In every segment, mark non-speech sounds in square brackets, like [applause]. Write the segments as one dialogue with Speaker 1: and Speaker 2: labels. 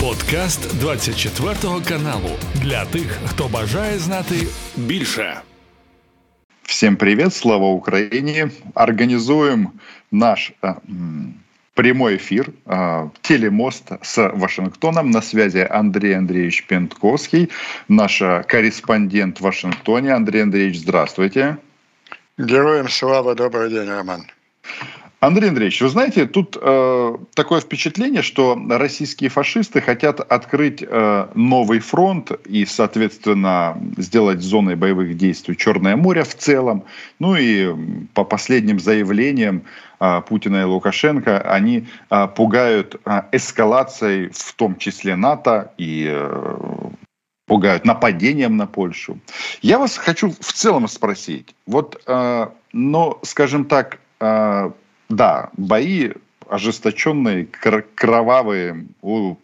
Speaker 1: Подкаст 24 каналу для тих, хто бажає знати більше.
Speaker 2: Всем привет, слава Украине. Организуем наш э, прямой эфир э, «Телемост» с Вашингтоном. На связи Андрей Андреевич Пентковский, наш корреспондент в Вашингтоне. Андрей Андреевич, здравствуйте.
Speaker 3: Героям слава, добрый день, Роман.
Speaker 2: Андрей Андреевич, вы знаете, тут э, такое впечатление, что российские фашисты хотят открыть э, новый фронт и, соответственно, сделать зоной боевых действий Черное море в целом. Ну и по последним заявлениям э, Путина и Лукашенко, они э, пугают э, эскалацией, в том числе НАТО и э, пугают нападением на Польшу. Я вас хочу в целом спросить, вот, э, но, скажем так, э, да, бои ожесточенные, кровавые,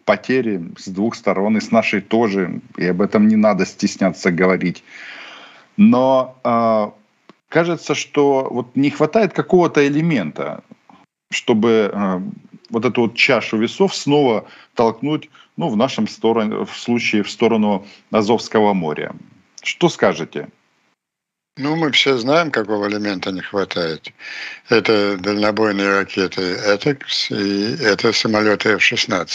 Speaker 2: потери с двух сторон, и с нашей тоже, и об этом не надо стесняться говорить. Но э, кажется, что вот не хватает какого-то элемента, чтобы э, вот эту вот чашу весов снова толкнуть, ну, в нашем стороне, в случае в сторону Азовского моря. Что скажете?
Speaker 3: Ну, мы все знаем, какого элемента не хватает. Это дальнобойные ракеты «Этекс» и это самолеты F-16.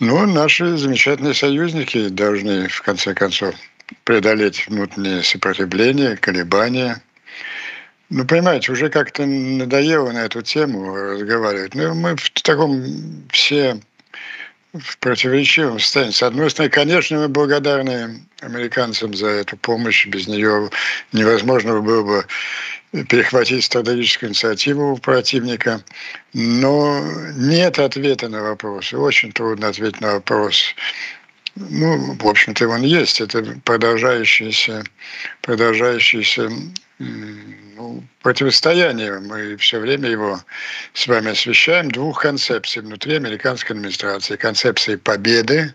Speaker 3: Ну, наши замечательные союзники должны, в конце концов, преодолеть внутреннее сопротивление, колебания. Ну, понимаете, уже как-то надоело на эту тему разговаривать. Ну, мы в таком все в противоречивом состоянии. С одной стороны, конечно, мы благодарны американцам за эту помощь. Без нее невозможно было бы перехватить стратегическую инициативу у противника. Но нет ответа на вопрос. Очень трудно ответить на вопрос. Ну, в общем-то, он есть. Это продолжающийся, продолжающийся ну, противостояние. Мы все время его с вами освещаем. Двух концепций внутри американской администрации. Концепции победы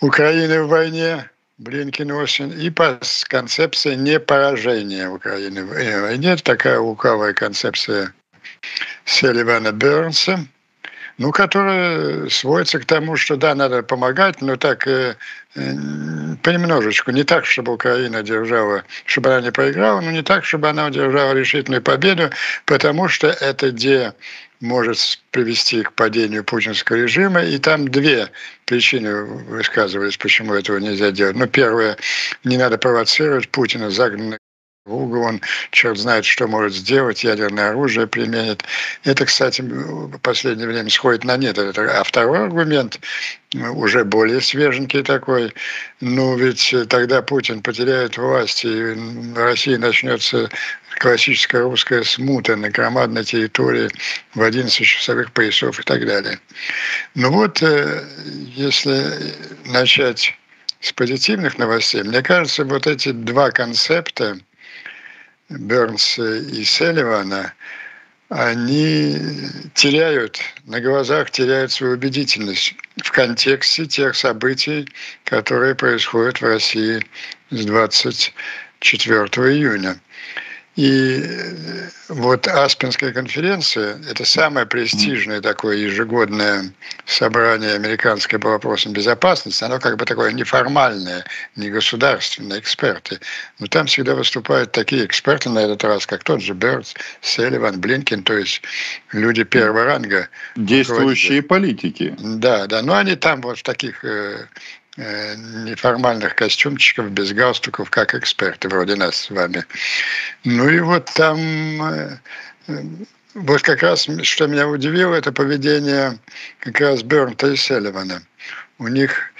Speaker 3: Украины в войне, Блинкин Осин, и по концепции непоражения Украины в войне. Это такая лукавая концепция Селивана Бернса, ну, которая сводится к тому, что да, надо помогать, но так э, э, понемножечку. Не так, чтобы Украина держала, чтобы она не проиграла, но не так, чтобы она одержала решительную победу, потому что это где может привести к падению путинского режима. И там две причины высказывались, почему этого нельзя делать. Ну, первое, не надо провоцировать Путина, загнанный в угол, он черт знает, что может сделать, ядерное оружие применит. Это, кстати, в последнее время сходит на нет. А второй аргумент, уже более свеженький такой, ну ведь тогда Путин потеряет власть, и в России начнется классическая русская смута на громадной территории в 11 часовых поясов и так далее. Ну вот, э, если начать с позитивных новостей, мне кажется, вот эти два концепта – Бернса и Селливана, они теряют, на глазах теряют свою убедительность в контексте тех событий, которые происходят в России с 24 июня. И э, вот Аспенская конференция – это самое престижное такое ежегодное собрание американской по вопросам безопасности. Оно как бы такое неформальное, не государственное, эксперты. Но там всегда выступают такие эксперты на этот раз, как тот же Бёрдс, Селливан, Блинкин, то есть люди первого ранга.
Speaker 2: Действующие политики.
Speaker 3: Да, да. Но они там вот в таких Э, неформальных костюмчиков, без галстуков, как эксперты, вроде нас с вами. Ну и вот там, э, э, вот как раз, что меня удивило, это поведение как раз Бернта и Селливана. У них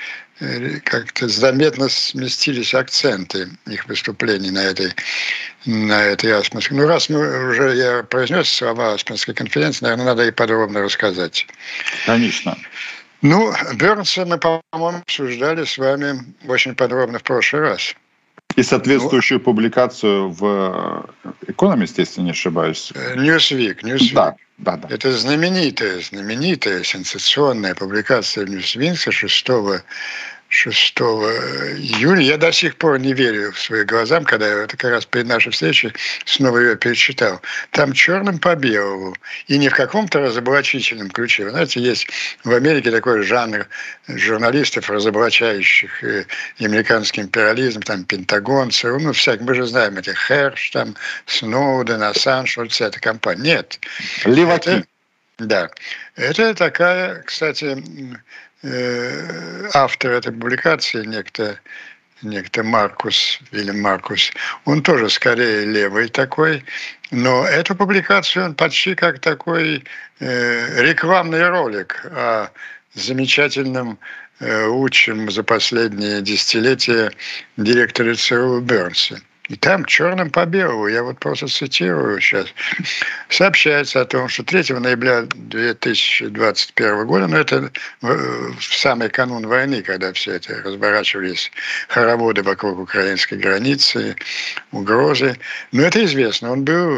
Speaker 3: как-то заметно сместились акценты их выступлений на этой, на этой Аспенской. Ну, раз мы уже я произнес слова Аспенской конференции, наверное, надо и подробно рассказать.
Speaker 2: Конечно.
Speaker 3: Ну, Бернса мы, по-моему, обсуждали с вами очень подробно в прошлый раз.
Speaker 2: И соответствующую ну, публикацию в Economist, если не ошибаюсь.
Speaker 3: Newsweek. Newsweek.
Speaker 2: Да, да, да.
Speaker 3: Это знаменитая, знаменитая, сенсационная публикация Newsweek 6, 6 июля. Я до сих пор не верю в свои глазам, когда я это как раз перед нашей встречей снова ее перечитал. Там черным по белому. И не в каком-то разоблачительном ключе. Вы знаете, есть в Америке такой жанр журналистов, разоблачающих и американский империализм, там Пентагон, ЦРУ, ну, всяк, мы же знаем этих Херш, там, Сноуден, Ассанж, вот вся эта компания. Нет.
Speaker 2: Леваки.
Speaker 3: Это, да. Это такая, кстати, Э, автор этой публикации, некто, некто Маркус, или Маркус, он тоже скорее левый такой, но эту публикацию он почти как такой э, рекламный ролик о замечательном э, лучшем за последние десятилетия директоре ЦРУ Бернсе. И там черным по белому, я вот просто цитирую сейчас, сообщается о том, что 3 ноября 2021 года, ну это в самый канун войны, когда все это разворачивались хороводы вокруг украинской границы, угрозы. Но это известно. Он был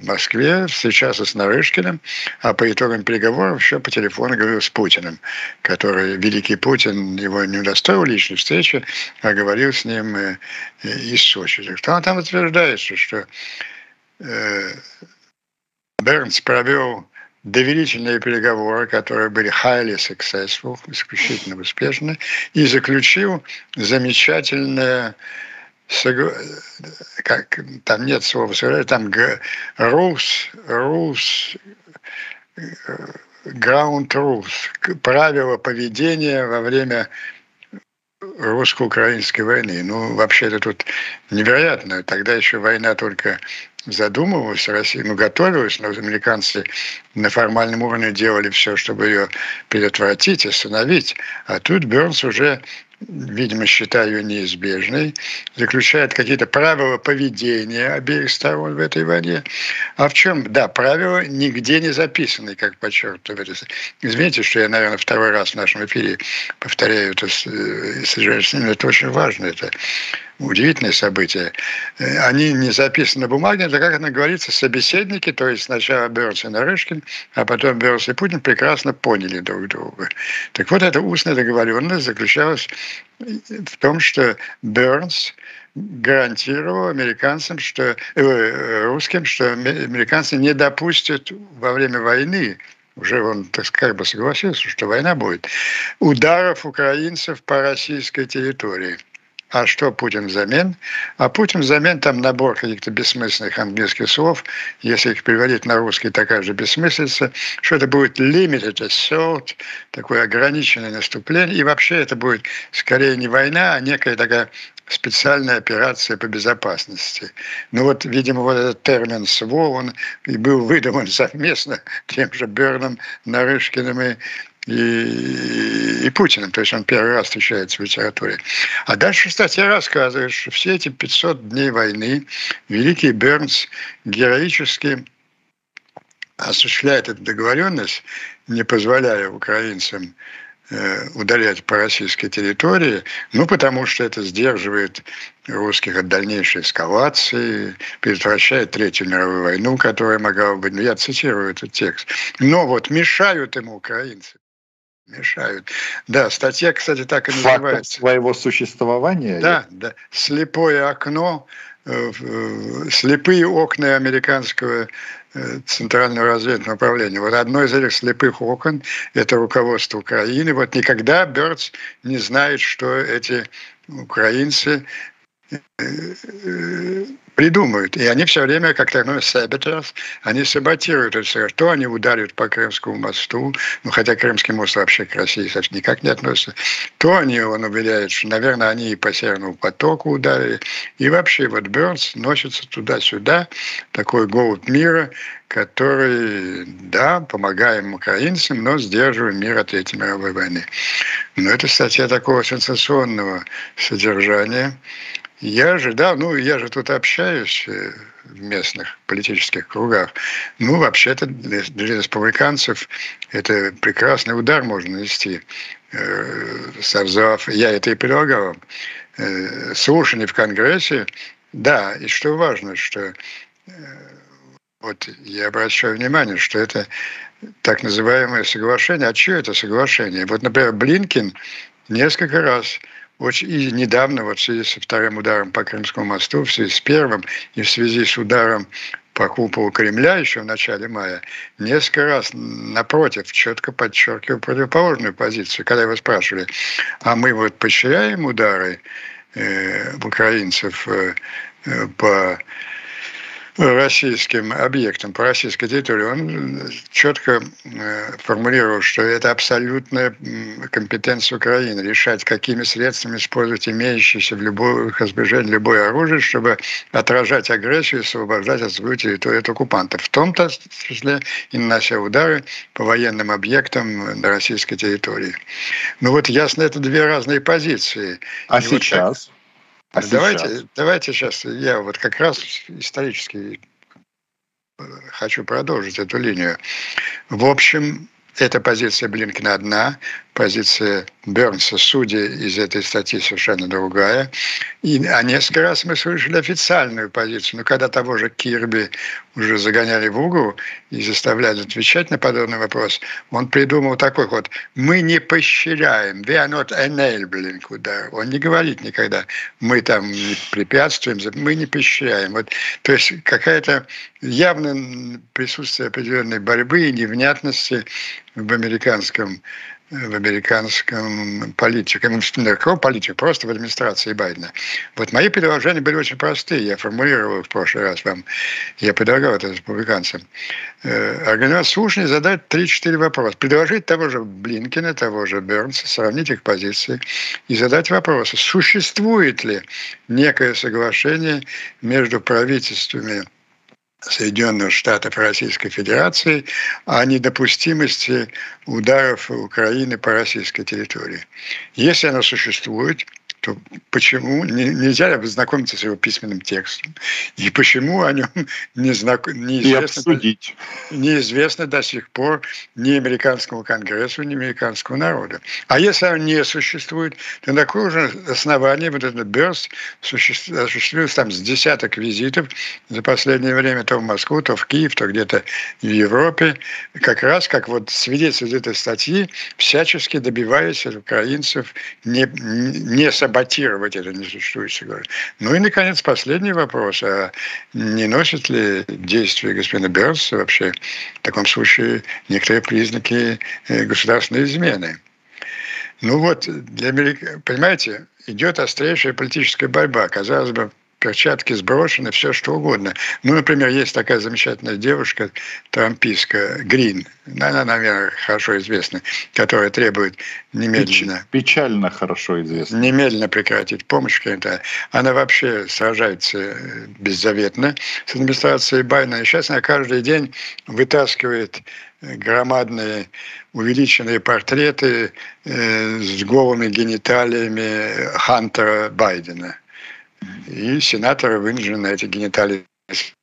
Speaker 3: в Москве, встречался с Нарышкиным, а по итогам переговоров еще по телефону говорил с Путиным, который, великий Путин, его не удостоил личной встречи, а говорил с ним э, из Сочи. Там, там утверждается, что э, Бернс провел доверительные переговоры, которые были highly successful, исключительно успешны, и заключил замечательное как там нет слова там rules, rules, ground rules, правила поведения во время русско-украинской войны. Ну, вообще это тут невероятно. Тогда еще война только задумывалась, Россия, ну, готовилась, но американцы на формальном уровне делали все, чтобы ее предотвратить, остановить. А тут Бернс уже видимо, считая ее неизбежной, заключает какие-то правила поведения обеих сторон в этой войне. А в чем? Да, правила нигде не записаны, как подчеркиваю. Извините, что я, наверное, второй раз в нашем эфире повторяю это, э, но это очень важно. Это удивительные события. Э, они не записаны на бумаге, это, как это говорится, собеседники, то есть сначала Бернс и Нарышкин, а потом Бернс и Путин прекрасно поняли друг друга. Так вот, эта устная договоренность заключалась в том, что Бернс гарантировал американцам, что э, русским, что американцы не допустят во время войны уже он так как бы согласился, что война будет, ударов украинцев по российской территории. А что Путин взамен? А Путин взамен там набор каких-то бессмысленных английских слов, если их переводить на русский, такая же бессмыслица, что это будет limited assault, такое ограниченное наступление, и вообще это будет скорее не война, а некая такая специальная операция по безопасности. Ну вот, видимо, вот этот термин СВО, он и был выдуман совместно [laughs] тем же Берном, Нарышкиным и и, и Путиным. То есть он первый раз встречается в литературе. А дальше статья рассказывает, что все эти 500 дней войны великий Бернс героически осуществляет эту договоренность, не позволяя украинцам э, удалять по российской территории, ну, потому что это сдерживает русских от дальнейшей эскалации, предотвращает Третью мировую войну, которая могла быть, ну, я цитирую этот текст, но вот мешают ему украинцы. Мешают. Да, статья, кстати, так и называется. Факт
Speaker 2: своего существования?
Speaker 3: Да, да. Слепое окно, э, э, слепые окна американского э, Центрального разведного управления. Вот одно из этих слепых окон – это руководство Украины. Вот никогда Бёрдс не знает, что эти украинцы придумают. И они все время как-то, ну, sabotage, они саботируют это все. То они ударят по Крымскому мосту, ну, хотя Крымский мост вообще к России никак не относится, то они, он уверяет, что, наверное, они и по Северному потоку ударили. И вообще вот Бернс носится туда-сюда, такой голод мира, который, да, помогаем украинцам, но сдерживаем мир от Третьей мировой войны. Но это статья такого сенсационного содержания, я же, да, ну я же тут общаюсь э, в местных политических кругах. Ну, вообще-то для республиканцев это прекрасный удар можно нанести. Э, Сарзов, я это и предлагал. Э, слушание в Конгрессе, да, и что важно, что вот я обращаю внимание, что это так называемое соглашение. А что это соглашение? Вот, например, Блинкин несколько раз очень, и недавно, вот в связи со вторым ударом по Крымскому мосту, в связи с первым и в связи с ударом по куполу Кремля еще в начале мая, несколько раз напротив четко подчеркивал противоположную позицию. Когда его спрашивали, а мы вот поощряем удары э, украинцев э, э по российским объектам по российской территории, он четко э, формулировал, что это абсолютная компетенция Украины решать, какими средствами использовать имеющиеся в любых избежать любое оружие, чтобы отражать агрессию и освобождать от свою территорию от оккупантов. В том-то числе и нанося удары по военным объектам на российской территории. Ну вот ясно, это две разные позиции.
Speaker 2: А и сейчас? Вот
Speaker 3: а давайте, сейчас? давайте сейчас я вот как раз исторически э, хочу продолжить эту линию. В общем, эта позиция Блинкина одна, позиция Бернса, судя из этой статьи, совершенно другая. И, а несколько раз мы слышали официальную позицию. Но когда того же Кирби уже загоняли в угол и заставляли отвечать на подобный вопрос, он придумал такой вот «мы не поощряем, we are not enabling удар». Он не говорит никогда «мы там препятствуем, мы не поощряем». Вот, то есть какая-то явное присутствие определенной борьбы и невнятности в американском в американском политике, не какого политика, просто в администрации Байдена. Вот мои предложения были очень простые, я формулировал в прошлый раз вам, я предлагал это республиканцам. Э, организовать слушание, задать 3-4 вопроса, предложить того же Блинкина, того же Бернса, сравнить их позиции и задать вопросы, существует ли некое соглашение между правительствами Соединенных Штатов Российской Федерации о недопустимости ударов Украины по российской территории. Если оно существует, то почему нельзя ознакомиться с его письменным текстом? И почему о нем [laughs] не знак... неизвестно, неизвестно до сих пор ни американскому конгрессу, ни американскому народу? А если он не существует, то на какое же основание вот этот Берст осуществил там с десяток визитов за последнее время то в Москву, то в Киев, то где-то в Европе, как раз как вот свидетельство этой статьи, всячески добиваясь от украинцев не, не собой саботировать это несуществующее говорю. Ну и, наконец, последний вопрос. А не носит ли действие господина Бернса вообще в таком случае некоторые признаки э, государственной измены? Ну вот, для Америки, понимаете, идет острейшая политическая борьба. Казалось бы, перчатки сброшены, все что угодно. Ну, например, есть такая замечательная девушка, трампистка, Грин, она, наверное, хорошо известна, которая требует немедленно...
Speaker 2: Печально хорошо известна.
Speaker 3: Немедленно прекратить помощь каким-то. Она вообще сражается э, беззаветно с администрацией Байдена. И сейчас она каждый день вытаскивает э, громадные увеличенные портреты э, с голыми гениталиями Хантера Байдена и сенаторы вынуждены эти гениталии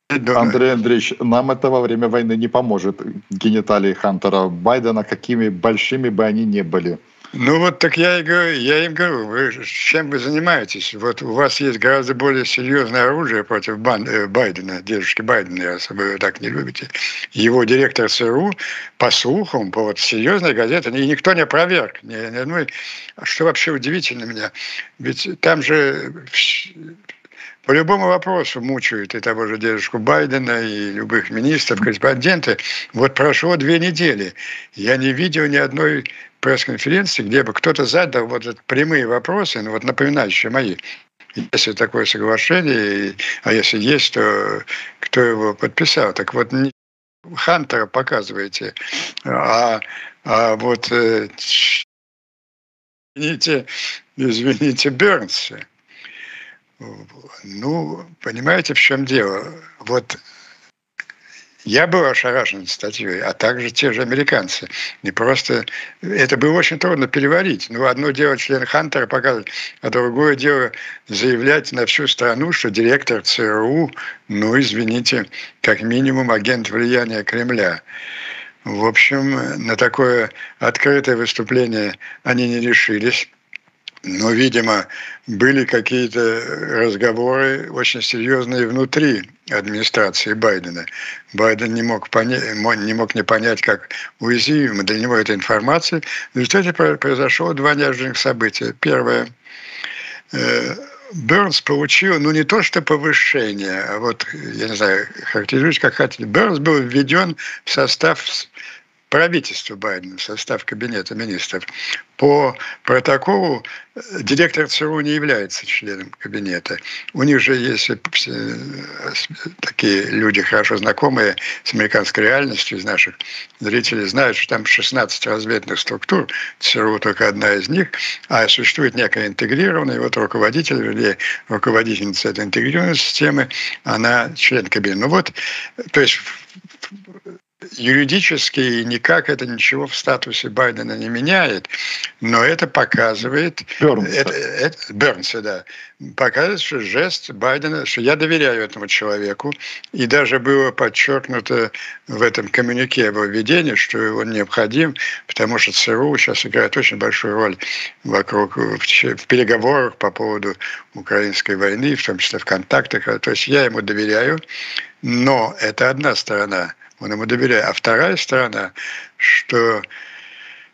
Speaker 2: Андрей Андреевич, нам это во время войны не поможет. Гениталии Хантера Байдена, какими большими бы они ни были.
Speaker 3: Ну вот так я и говорю, я им говорю, вы, чем вы занимаетесь? Вот у вас есть гораздо более серьезное оружие против Бан, э, Байдена, дедушки Байдена, если вы так не любите. Его директор ЦРУ, по слухам, по вот серьезной газете, и никто не опроверг. Не, не, ну, что вообще удивительно меня, ведь там же по любому вопросу мучают и того же дедушку Байдена, и любых министров, корреспонденты. Вот прошло две недели. Я не видел ни одной пресс-конференции, где бы кто-то задал вот прямые вопросы, ну вот напоминающие мои. Если такое соглашение, а если есть, то кто его подписал? Так вот, Хантера показываете, а, а вот э, извините, извините, Бернса. Ну, понимаете, в чем дело? Вот я был ошарашен статьей, а также те же американцы. Не просто... Это было очень трудно переварить. Ну, одно дело член Хантера показывать, а другое дело заявлять на всю страну, что директор ЦРУ, ну, извините, как минимум агент влияния Кремля. В общем, на такое открытое выступление они не решились. Но, видимо, были какие-то разговоры очень серьезные внутри администрации Байдена. Байден не мог, понять, не мог не понять, как уязвима для него эта информация. В результате произошло два неожиданных события. Первое. Э, Бернс получил, ну, не то что повышение, а вот, я не знаю, характеризуюсь как хотите. Бернс был введен в состав правительства Байдена, состав кабинета министров. По протоколу э, директор ЦРУ не является членом кабинета. У них же есть э, такие люди, хорошо знакомые с американской реальностью, из наших зрителей знают, что там 16 разведных структур, ЦРУ только одна из них, а существует некая интегрированная, вот руководитель, или руководительница этой интегрированной системы, она член кабинета. Ну вот, то есть юридически никак это ничего в статусе Байдена не меняет, но это показывает... Бернса. Это, это, Бернса, да. Показывает, что жест Байдена, что я доверяю этому человеку, и даже было подчеркнуто в этом коммюнике об введении, что он необходим, потому что ЦРУ сейчас играет очень большую роль вокруг, в, в переговорах по поводу украинской войны, в том числе в контактах. То есть я ему доверяю, но это одна сторона – он ему доверяет. А вторая сторона, что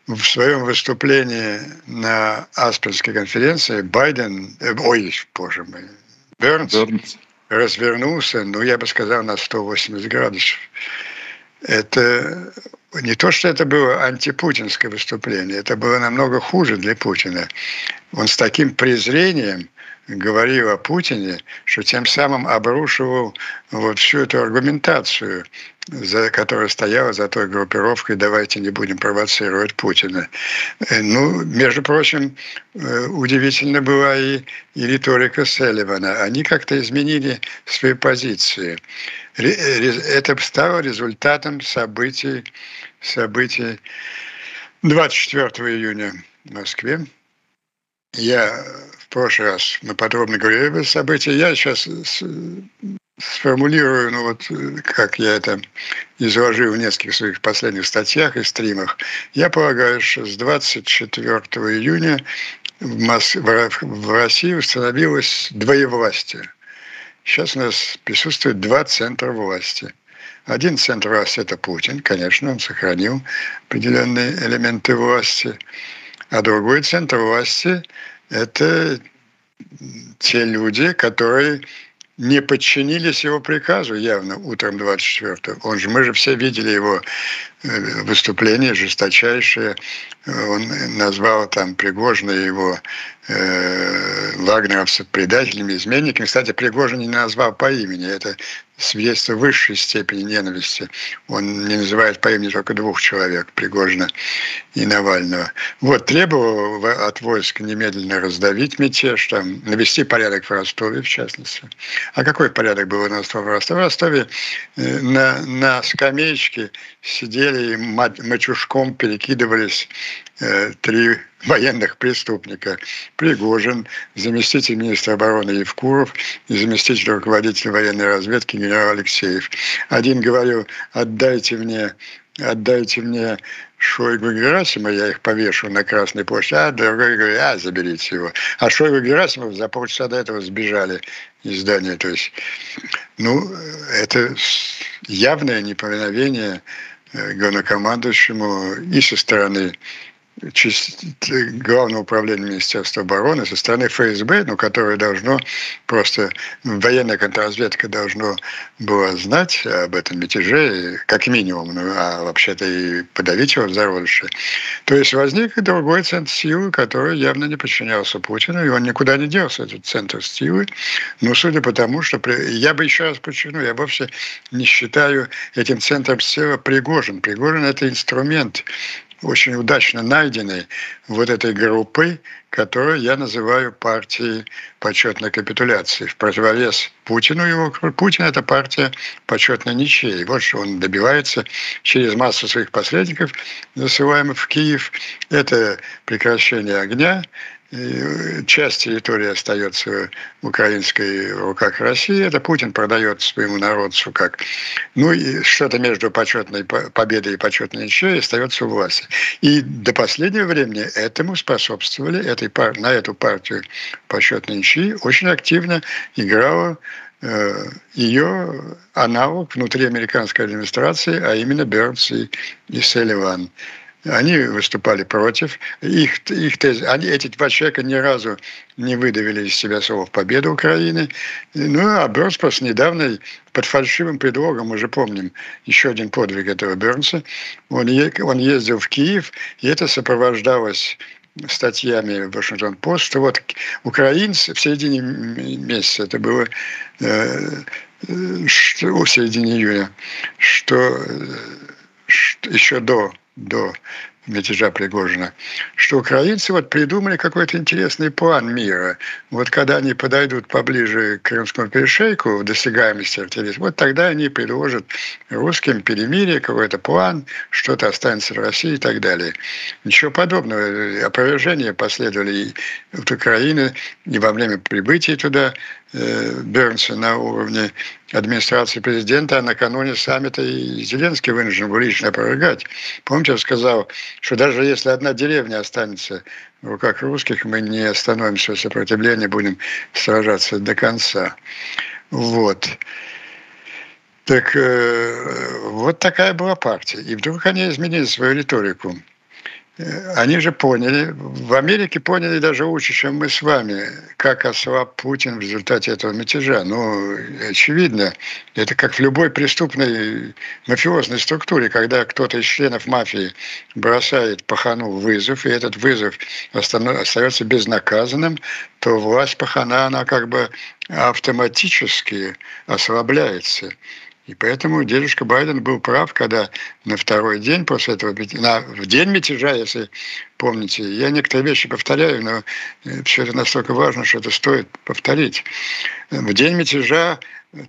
Speaker 3: в своем выступлении на Аспенской конференции Байден, э, ой, боже мой, Бернс, Бернс развернулся, ну, я бы сказал, на 180 градусов. Это не то, что это было антипутинское выступление, это было намного хуже для Путина. Он с таким презрением говорил о Путине, что тем самым обрушивал вот всю эту аргументацию за, которая стояла за той группировкой «давайте не будем провоцировать Путина». Э, ну, между прочим, э, удивительно была и, и риторика Селливана. Они как-то изменили свои позиции. Это стало результатом событий, событий 24 июня в Москве. Я в прошлый раз мы подробно говорили об этих событиях. Я сейчас сформулирую, ну вот как я это изложил в нескольких своих последних статьях и стримах, я полагаю, что с 24 июня в, Мос... в России установилось двоевластие. Сейчас у нас присутствует два центра власти. Один центр власти – это Путин, конечно, он сохранил определенные элементы власти. А другой центр власти – это те люди, которые не подчинились его приказу явно утром 24-го. Он же, мы же все видели его э, выступление жесточайшее. Он назвал там Пригожина его э, вагнеровцев предателями, изменниками. Кстати, Пригожин не назвал по имени. Это свидетельство высшей степени ненависти. Он не называет по имени только двух человек, Пригожина и Навального. Вот, требовал от войск немедленно раздавить мятеж, там, навести порядок в Ростове, в частности. А какой порядок был у нас в Ростове? В Ростове э, на, на скамеечке сидели и мачушком перекидывались три военных преступника. Пригожин, заместитель министра обороны Евкуров и заместитель руководителя военной разведки генерал Алексеев. Один говорил, отдайте мне, отдайте мне Шойгу Герасима, я их повешу на Красной площади, а другой говорит, а, заберите его. А Шойгу Герасимов за полчаса до этого сбежали из здания. То есть, ну, это явное неповиновение э, главнокомандующему и со стороны Главного управления Министерства обороны со стороны ФСБ, ну, которое должно просто, военная контрразведка должно было знать об этом мятеже, как минимум, ну, а вообще-то и подавить его в зародыше. То есть возник другой центр силы, который явно не подчинялся Путину, и он никуда не делся, этот центр силы. Ну, судя по тому, что... Я бы еще раз подчеркну, я вовсе не считаю этим центром силы Пригожин. Пригожин – это инструмент очень удачно найденной вот этой группой, которую я называю партией почетной капитуляции. В противовес Путину его Путин – это партия почетной ничьей. Вот что он добивается через массу своих посредников, засылаемых в Киев. Это прекращение огня, часть территории остается в украинской руках России. Это Путин продает своему народцу как... Ну и что-то между почетной победой и почетной ничьей остается у власти. И до последнего времени этому способствовали, этой пар, на эту партию по счетной ничьи очень активно играла э, ее аналог внутри американской администрации, а именно Бернс и, и Селливан. Они выступали против. Их, их тез, они, эти два человека ни разу не выдавили из себя слов победы Украины. Ну, а Бернс недавно под фальшивым предлогом, мы же помним, еще один подвиг этого Бернса, он, он ездил в Киев, и это сопровождалось статьями в Вашингтон-Пост, что вот украинцы в середине месяца, это было э, э что, в середине июня, что, э, что еще до до мятежа Пригожина, что украинцы вот придумали какой-то интересный план мира. Вот когда они подойдут поближе к Крымскому перешейку, в досягаемости артиллерии, вот тогда они предложат русским перемирие, какой-то план, что-то останется в России и так далее. Ничего подобного. Опровержения последовали и от Украины, и во время прибытия туда Э, Бернса на уровне администрации президента, а накануне саммита и Зеленский вынужден был лично опровергать. Помните, он сказал, что даже если одна деревня останется в руках русских, мы не остановим свое сопротивление, будем сражаться до конца. Вот. Так э, вот такая была партия. И вдруг они изменили свою риторику. Они же поняли, в Америке поняли даже лучше, чем мы с вами, как ослаб Путин в результате этого мятежа. Ну, очевидно, это как в любой преступной мафиозной структуре, когда кто-то из членов мафии бросает пахану вызов, и этот вызов остается безнаказанным, то власть пахана, она как бы автоматически ослабляется. И поэтому дедушка Байден был прав, когда на второй день после этого, на, в день мятежа, если помните, я некоторые вещи повторяю, но э, все это настолько важно, что это стоит повторить. В день мятежа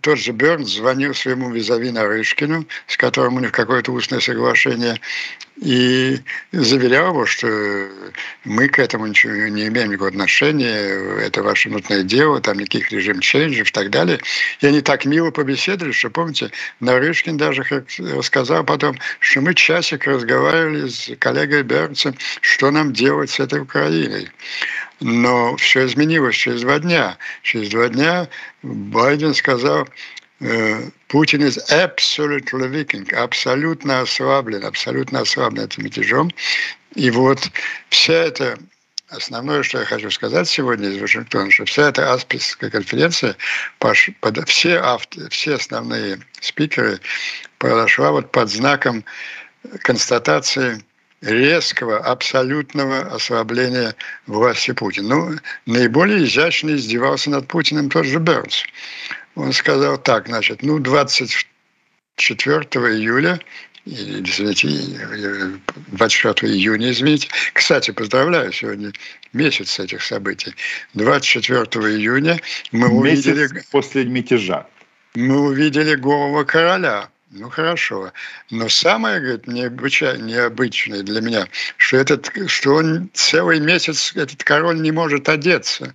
Speaker 3: тот же Берн звонил своему визави Нарышкину, с которым у них какое-то устное соглашение, и заверял его, что мы к этому ничего не имеем никакого отношения, это ваше внутреннее дело, там никаких режим-чейнджев и так далее. И они так мило побеседовали, что, помните, Нарышкин даже рассказал потом, что мы часик разговаривали с коллегой Бернсом, что нам делать с этой Украиной. Но все изменилось через два дня. Через два дня Байден сказал, Путин is absolutely weakening, абсолютно ослаблен, абсолютно ослаблен этим мятежом. И вот вся эта Основное, что я хочу сказать сегодня из Вашингтона, что вся эта аспидская конференция, все, авто, все основные спикеры прошла вот под знаком констатации резкого, абсолютного ослабления власти Путина. Ну, наиболее изящно издевался над Путиным тот же Бернс. Он сказал так, значит, ну, 24 июля извините, 24 июня, извините. Кстати, поздравляю, сегодня месяц этих событий. 24 июня мы месяц увидели...
Speaker 2: после мятежа.
Speaker 3: Мы увидели голого короля. Ну хорошо. Но самое, говорит, необычное для меня, что, этот, что он целый месяц, этот король не может одеться.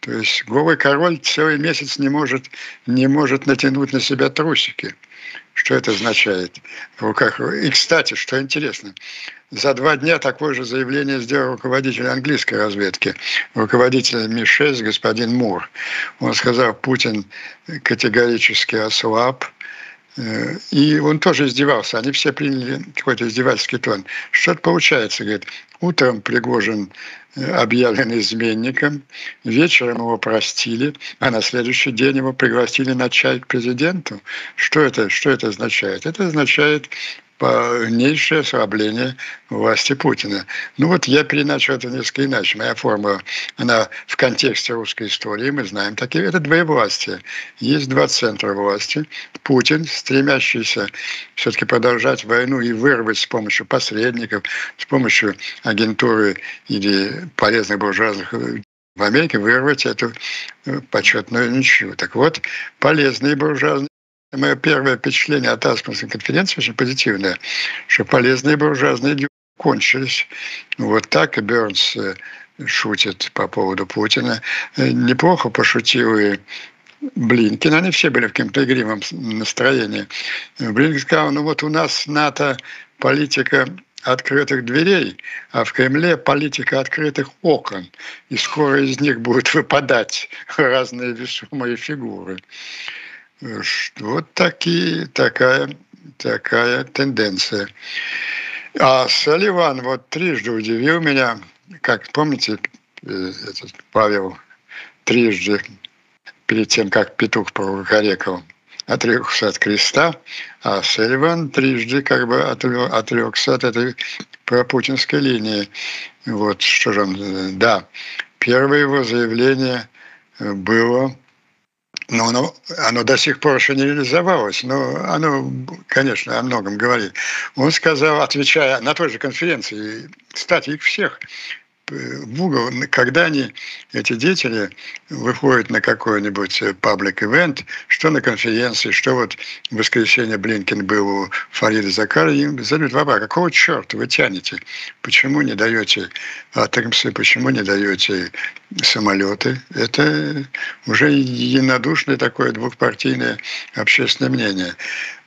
Speaker 3: То есть голый король целый месяц не может, не может натянуть на себя трусики. Что это означает? И, кстати, что интересно, за два дня такое же заявление сделал руководитель английской разведки, руководитель МИ-6 господин Мур. Он сказал, Путин категорически ослаб, и он тоже издевался. Они все приняли какой-то издевательский тон. Что-то получается, говорит, утром Пригожин э, объявлен изменником, вечером его простили, а на следующий день его пригласили на чай к президенту. Что это, что это означает? Это означает полнейшее ослабление власти Путина. Ну вот я переначал это несколько иначе. Моя формула, она в контексте русской истории, мы знаем, такие, это двоевластие. Есть два центра власти. Путин, стремящийся все-таки продолжать войну и вырвать с помощью посредников, с помощью агентуры или полезных буржуазных в Америке вырвать эту э, почетную ничью. Так вот, полезные буржуазные Мое первое впечатление от Аспенской конференции очень позитивное, что полезные буржуазные дела кончились. Вот так и Бернс э, шутит по поводу Путина. Э, неплохо пошутил и Блинкин, они все были в каком-то игривом настроении. Блинкин сказал, ну вот у нас НАТО политика открытых дверей, а в Кремле политика открытых окон. И скоро из них будут выпадать [laughs] разные весомые фигуры. Вот такие, такая, такая тенденция. А Салливан вот трижды удивил меня, как помните, э, этот Павел трижды перед тем, как петух покорекал, отрекся от креста, а Сельван трижды как бы отрекся от этой пропутинской линии. Вот что же он, да, первое его заявление было но оно, оно до сих пор еще не реализовалось, но оно, конечно, о многом говорит. Он сказал, отвечая на той же конференции, кстати, их всех в угол, когда они, эти деятели, выходят на какой-нибудь паблик-ивент, что на конференции, что вот в воскресенье Блинкин был у Фарида Закара, им задают вопрос, какого черта вы тянете? Почему не даете атомсы, почему не даете самолеты? Это уже единодушное такое двухпартийное общественное мнение.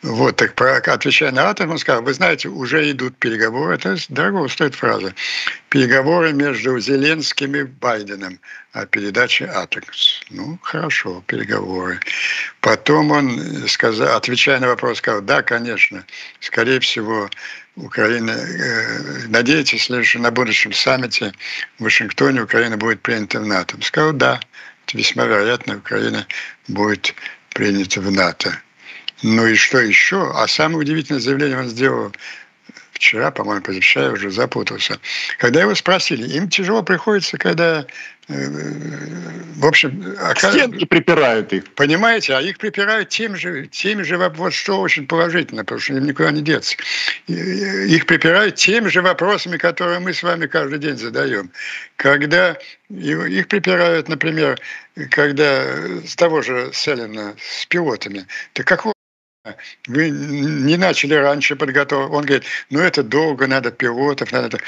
Speaker 3: Вот, так отвечая на атом, он сказал, вы знаете, уже идут переговоры, это дорого стоит фраза, переговоры между Зеленским и Байденом о передаче Атомс. Ну, хорошо, переговоры. Потом он, сказал, отвечая на вопрос, сказал, да, конечно, скорее всего, Украина, э, надеетесь что на будущем саммите в Вашингтоне Украина будет принята в НАТО? Сказал, да, весьма вероятно, Украина будет принята в НАТО. Ну и что еще? А самое удивительное заявление он сделал вчера, по-моему, позавчера, я уже запутался. Когда его спросили, им тяжело приходится, когда э, в общем...
Speaker 2: К стенке припирают их.
Speaker 3: Понимаете, а их припирают тем же, теми же, вот что очень положительно, потому что им никуда не деться. Их припирают теми же вопросами, которые мы с вами каждый день задаем. Когда их припирают, например, когда с того же Селина с пилотами. Так какого вы не начали раньше подготовку. Он говорит, ну это долго, надо пилотов, надо,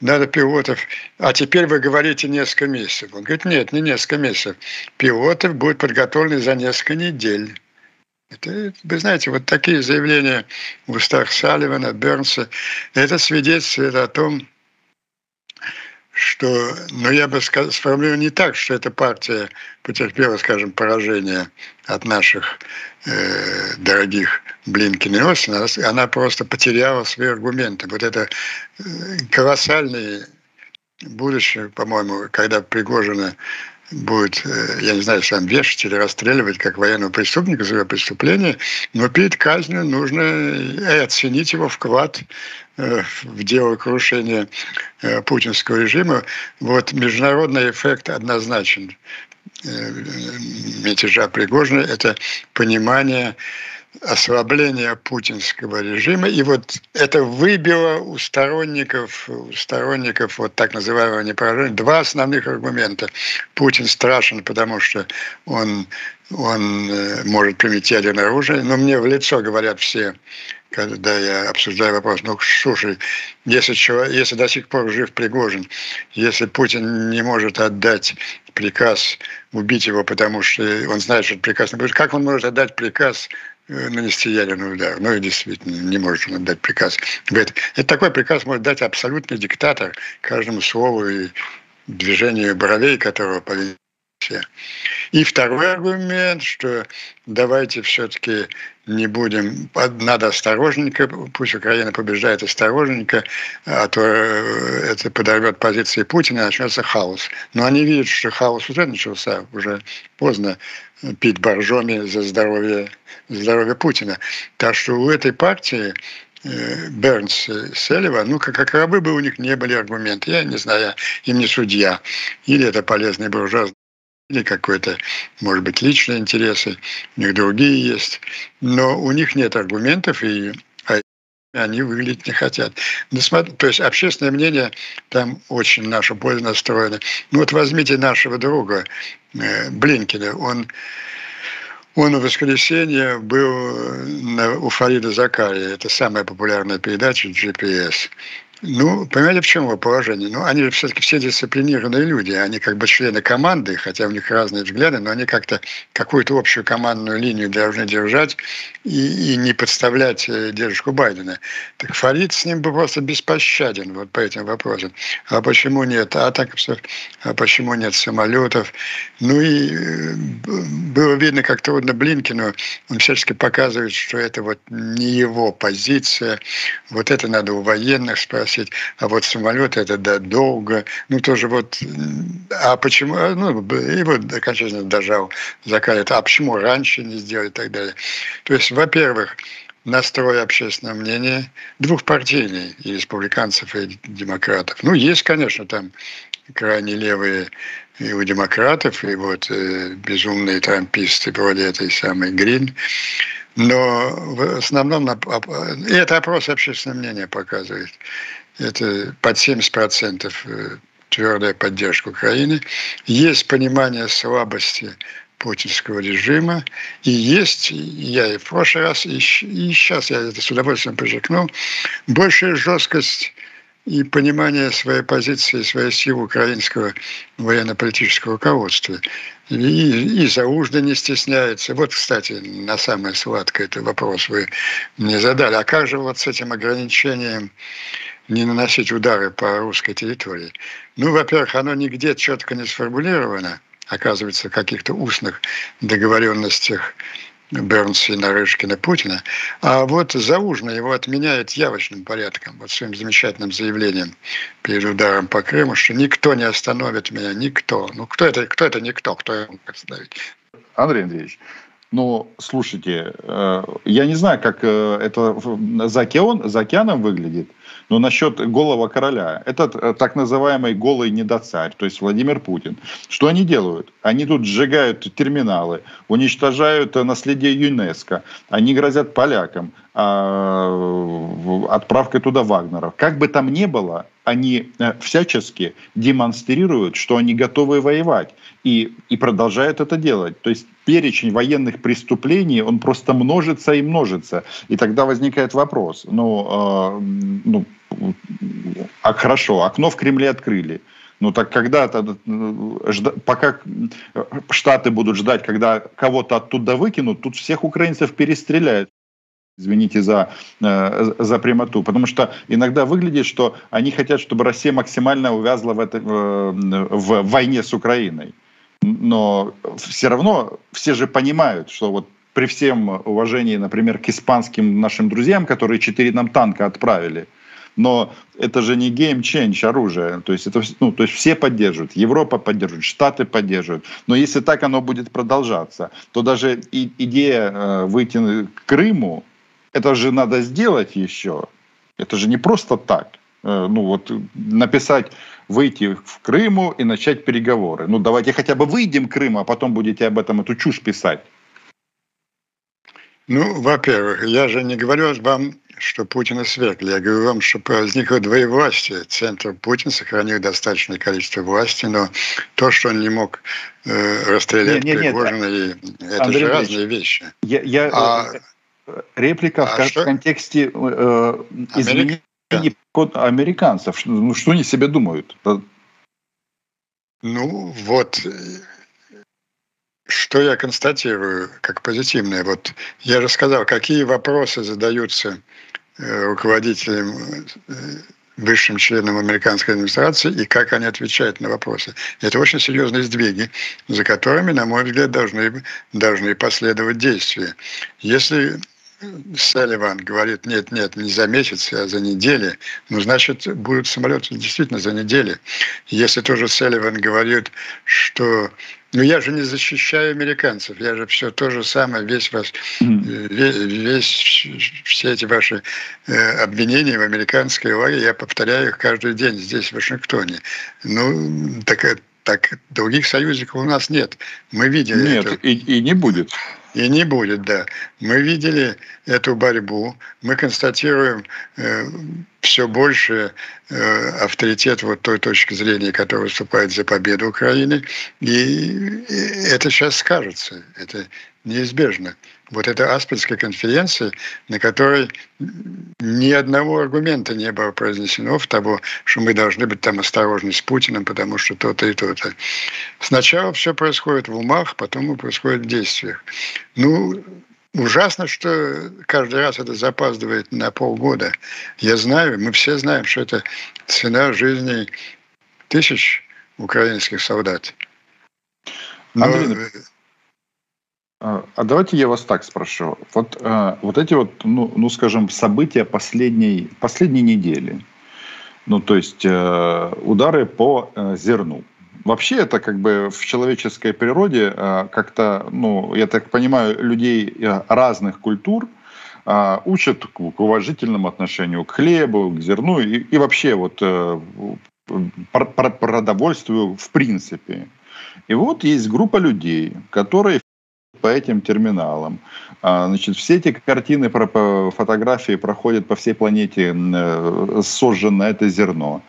Speaker 3: надо пилотов. А теперь вы говорите несколько месяцев. Он говорит, нет, не несколько месяцев. Пилотов будут подготовлены за несколько недель. Это, вы знаете, вот такие заявления в устах Салливана, Бернса, это свидетельствует о том, что, ну, я бы сказал, сформулировал не так, что эта партия потерпела, скажем, поражение от наших э, дорогих Блинкина и Остина, она просто потеряла свои аргументы. Вот это э, колоссальное будущее, по-моему, когда Пригожина будет, э, я не знаю, сам вешать или расстреливать как военного преступника за его преступление, но перед казнью нужно э, оценить его вклад э, в дело крушения путинского режима. Вот международный эффект однозначен мятежа Пригожина – это понимание ослабления путинского режима. И вот это выбило у сторонников, у сторонников вот так называемого непоражения два основных аргумента. Путин страшен, потому что он, он э, может применить ядерное оружие. Но мне в лицо говорят все, когда я обсуждаю вопрос, ну, слушай, если, человек, если до сих пор жив Пригожин, если Путин не может отдать приказ убить его, потому что он знает, что приказ не будет, как он может отдать приказ нанести ядерный удар. Ну и действительно, не может он отдать приказ. Говорит, это такой приказ может дать абсолютный диктатор каждому слову и движению бровей, которого поведет все. И второй аргумент, что давайте все-таки не будем, надо осторожненько, пусть Украина побеждает осторожненько, а то э, это подорвет позиции Путина, начнется хаос. Но они видят, что хаос уже начался, уже поздно пить боржоми за здоровье, здоровье Путина. Так что у этой партии э, Бернс, Селлива, ну, как, как рабы бы у них не были аргументы. Я не знаю, им не судья. Или это полезный буржуазный или какой-то, может быть, личные интересы, у них другие есть, но у них нет аргументов, и они выглядеть не хотят. Ну, то есть общественное мнение там очень нашу пользу настроено. Ну вот возьмите нашего друга э, Блинкина, он он в воскресенье был на, у Фарида Закария, это самая популярная передача GPS. Ну, понимаете, в чем его положение? Ну, они все-таки все дисциплинированные люди. Они как бы члены команды, хотя у них разные взгляды, но они как-то какую-то общую командную линию должны держать и, и не подставлять э, дедушку Байдена. Так Фарид с ним бы просто беспощаден вот по этим вопросам. А почему нет атаков? А почему нет самолетов? Ну и э, было видно, как трудно Блинкину. Он всячески показывает, что это вот не его позиция. Вот это надо у военных спросить спросить, а вот самолет это да, долго, ну тоже вот, а почему, а, ну, и вот окончательно дожал закалит, а почему раньше не сделали и так далее. То есть, во-первых, настрой общественного мнения двухпартийный, и республиканцев, и демократов. Ну, есть, конечно, там крайне левые и у демократов, и вот э, безумные трамписты вроде этой самой Грин. Но в основном, и это опрос общественного мнения показывает, это под 70% э, твердая поддержка Украины. Есть понимание слабости путинского режима. И есть, я и в прошлый раз, и, сейчас я это с удовольствием подчеркну, большая жесткость и понимание своей позиции, своей силы украинского военно-политического руководства. И, и Заужда не стесняется. Вот, кстати, на самое сладкое это вопрос вы мне задали. А как же вот с этим ограничением не наносить удары по русской территории? Ну, во-первых, оно нигде четко не сформулировано, оказывается, в каких-то устных договоренностях Бернса, Нарышкина, Путина. А вот Заужно его отменяет явочным порядком, вот своим замечательным заявлением перед ударом по Крыму, что никто не остановит меня, никто. Ну, кто это, кто это никто, кто его мог остановить?
Speaker 2: Андрей Андреевич, ну, слушайте, э, я не знаю, как э, это за, океан, за океаном выглядит, но насчет голого короля, этот э, так называемый голый недоцарь, то есть Владимир Путин, что они делают? Они тут сжигают терминалы, уничтожают наследие ЮНЕСКО, они грозят полякам а, отправкой туда Вагнеров. Как бы там ни было, они всячески демонстрируют, что они готовы воевать и, и продолжают это делать. То есть перечень военных преступлений, он просто множится и множится. И тогда возникает вопрос, ну, э, ну а хорошо, окно в Кремле открыли. Ну так когда-то, пока Штаты будут ждать, когда кого-то оттуда выкинут, тут всех украинцев перестреляют. Извините за, э, за прямоту. Потому что иногда выглядит, что они хотят, чтобы Россия максимально увязла в, это, э, в войне с Украиной но все равно все же понимают, что вот при всем уважении, например, к испанским нашим друзьям, которые четыре нам танка отправили, но это же не game change оружие, то есть это ну, то есть все поддерживают, Европа поддерживает, Штаты поддерживают, но если так оно будет продолжаться, то даже и, идея э, выйти к Крыму, это же надо сделать еще, это же не просто так, э, ну вот написать выйти в Крыму и начать переговоры. Ну, давайте хотя бы выйдем к Крыму, а потом будете об этом эту чушь писать.
Speaker 3: Ну, во-первых, я же не говорю вам, что Путина свергли. Я говорю вам, что возникло двоевластие. Центр Путин сохранил достаточное количество власти, но то, что он не мог э, расстрелять не, не, Пригожина, нет, это Андрей же разные вещи.
Speaker 2: Я, я, а, э, реплика а в, в контексте э, изменения американцев. Ну, что они себе думают?
Speaker 3: Ну, вот, что я констатирую как позитивное. Вот я же сказал, какие вопросы задаются э, руководителям, э, высшим членам американской администрации и как они отвечают на вопросы. Это очень серьезные сдвиги, за которыми, на мой взгляд, должны, должны последовать действия. Если Салливан говорит, нет, нет, не за месяц, а за неделю, ну, значит, будут самолеты действительно за неделю. Если тоже Салливан говорит, что ну я же не защищаю американцев, я же все то же самое, весь ваш, весь, весь все эти ваши э, обвинения в американской лаге, я повторяю их каждый день здесь, в Вашингтоне. Ну, так, так других союзников у нас нет. Мы видим
Speaker 2: Нет, это. И, и не будет.
Speaker 3: И не будет, да. Мы видели эту борьбу, мы констатируем э, все больше э, авторитет вот той точки зрения, которая выступает за победу Украины. И это сейчас скажется, это неизбежно. Вот эта Аспельская конференция, на которой ни одного аргумента не было произнесено в того, что мы должны быть там осторожны с Путиным, потому что то-то и то-то. Сначала все происходит в умах, потом происходит в действиях. Ну, ужасно, что каждый раз это запаздывает на полгода. Я знаю, мы все знаем, что это цена жизни тысяч украинских солдат.
Speaker 2: Но... Андрей, а, а давайте я вас так спрошу. Вот, а, вот эти вот, ну, ну, скажем, события последней, последней недели, ну, то есть э, удары по э, зерну. Вообще это как бы в человеческой природе э, как-то, ну, я так понимаю, людей разных культур учат к уважительному отношению к хлебу, к зерну и, и вообще вот продовольствию в принципе. И вот есть группа людей, которые по этим терминалам. А, значит, все эти картины, фотографии проходят по всей планете э, сожженное это зерно.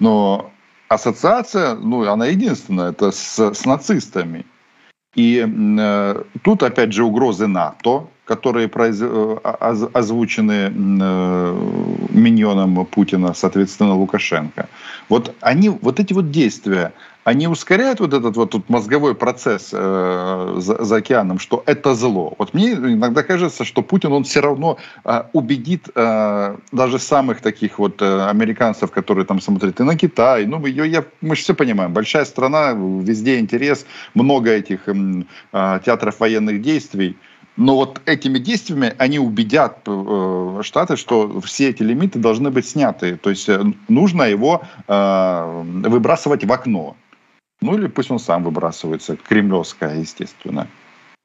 Speaker 2: Но ассоциация, ну, она единственная, это с, с нацистами. И э, тут, опять же, угрозы НАТО, которые произ... Э, озвучены э, миньоном Путина, соответственно, Лукашенко. Вот они, вот эти вот действия, они ускоряют вот этот вот мозговой процесс э, за, за океаном, что это зло. Вот мне иногда кажется, что Путин, он все равно э, убедит э, даже самых таких вот э, американцев, которые там смотрят и на Китай. Ну, я, я, мы же все понимаем, большая страна, везде интерес, много этих э, театров военных действий. Но вот этими действиями они убедят э, Штаты, что все эти лимиты должны быть сняты. То есть э, нужно его э, выбрасывать в окно. Ну или пусть он сам выбрасывается, кремлевская, естественно.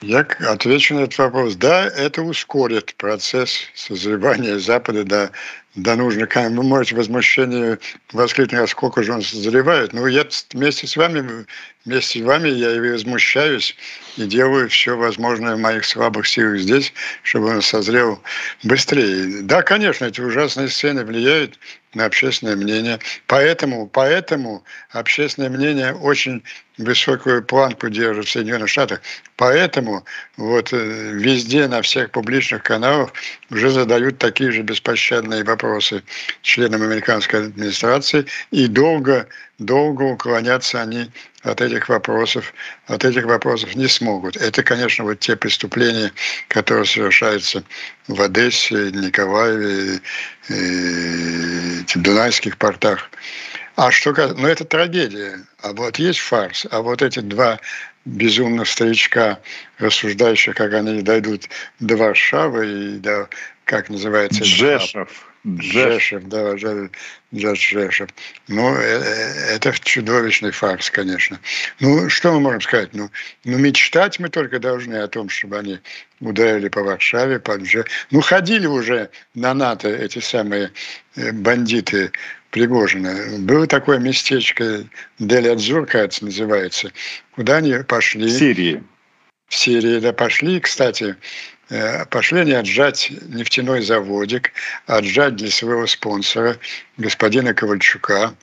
Speaker 3: Я отвечу на этот вопрос. Да, это ускорит процесс созревания Запада до, до нужных. Вы можете возмущение воскликнуть, а сколько же он созревает. Ну, я вместе с вами, вместе с вами я и возмущаюсь и делаю все возможное в моих слабых силах здесь, чтобы он созрел быстрее. Да, конечно, эти ужасные сцены влияют на общественное мнение. Поэтому, поэтому общественное мнение очень высокую планку держит в Соединенных Штатах. Поэтому вот э, везде, на всех публичных каналах уже задают такие же беспощадные вопросы членам американской администрации. И долго, долго уклоняться они от этих вопросов, от этих вопросов не смогут. Это, конечно, вот те преступления, которые совершаются в Одессе, Николаеве, и, Дунайских портах. А что, ну это трагедия. А вот есть фарс. А вот эти два безумных старичка, рассуждающих, как они дойдут до Варшавы и до, как называется...
Speaker 2: Джешев.
Speaker 3: Джешев, да, Джордж Жешев. Ну, э, э, это чудовищный фарс, конечно. Ну, что мы можем сказать? Ну, ну, мечтать мы только должны о том, чтобы они ударили по Варшаве, по Дже. Ну, ходили уже на НАТО эти самые э, бандиты Пригожина. Было такое местечко, Дель-Адзур, кажется, называется, куда они пошли.
Speaker 2: В Сирии.
Speaker 3: В Сирии, да, пошли, кстати, пошли они отжать нефтяной заводик, отжать для своего спонсора, господина Ковальчука,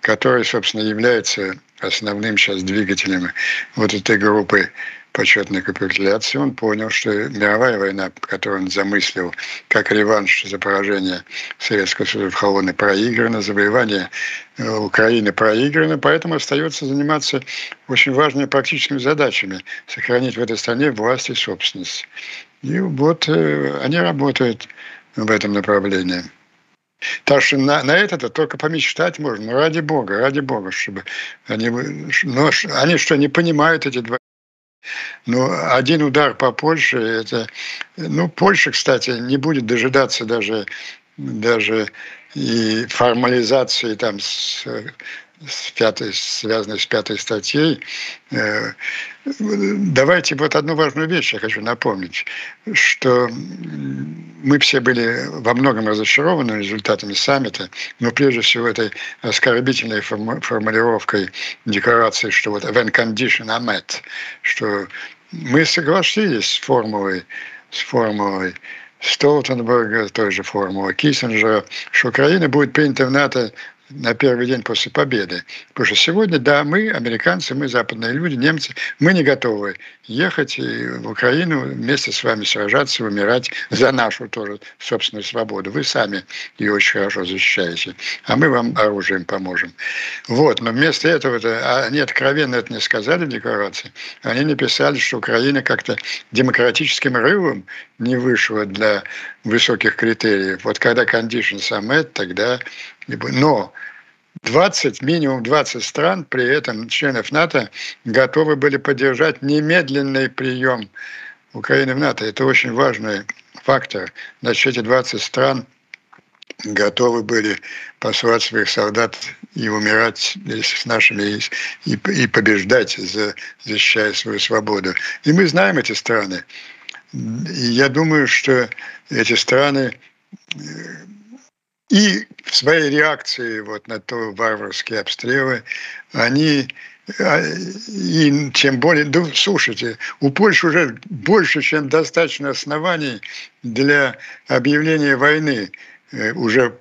Speaker 3: который, собственно, является основным сейчас двигателем вот этой группы почетной капитуляции, он понял, что мировая война, которую он замыслил как реванш за поражение Советского Союза в Холодной, проиграна, завоевание э, Украины проиграно, поэтому остается заниматься очень важными практическими задачами – сохранить в этой стране власть и собственность. И вот э, они работают в этом направлении. Так что на, на это-то только помечтать можно. Ну, ради Бога, ради Бога, чтобы они... Ну, они что, не понимают эти два... Ну, один удар по Польше, это... Ну, Польша, кстати, не будет дожидаться даже, даже и формализации там с с пятой, связанной с пятой статьей. Э, давайте вот одну важную вещь я хочу напомнить, что мы все были во многом разочарованы результатами саммита, но прежде всего этой оскорбительной формулировкой декларации, что вот when condition are met, что мы согласились с формулой, с формулой Столтенберга, той же формулы Киссинджера, что Украина будет принята в НАТО на первый день после победы. Потому что сегодня, да, мы, американцы, мы западные люди, немцы, мы не готовы ехать в Украину вместе с вами сражаться, умирать за нашу тоже собственную свободу. Вы сами ее очень хорошо защищаете, а мы вам оружием поможем. Вот, но вместо этого, -то, они откровенно это не сказали в декларации, они написали, что Украина как-то демократическим рывом не вышла для высоких критериев. Вот когда conditions are met, тогда но 20, минимум 20 стран, при этом членов НАТО, готовы были поддержать немедленный прием Украины в НАТО. Это очень важный фактор. Значит, эти 20 стран готовы были посылать своих солдат и умирать с нашими и, и побеждать, защищая свою свободу. И мы знаем эти страны. Я думаю, что эти страны и в своей реакции вот на то варварские обстрелы, они а, и тем более, да, слушайте, у Польши уже больше, чем достаточно оснований для объявления войны э, уже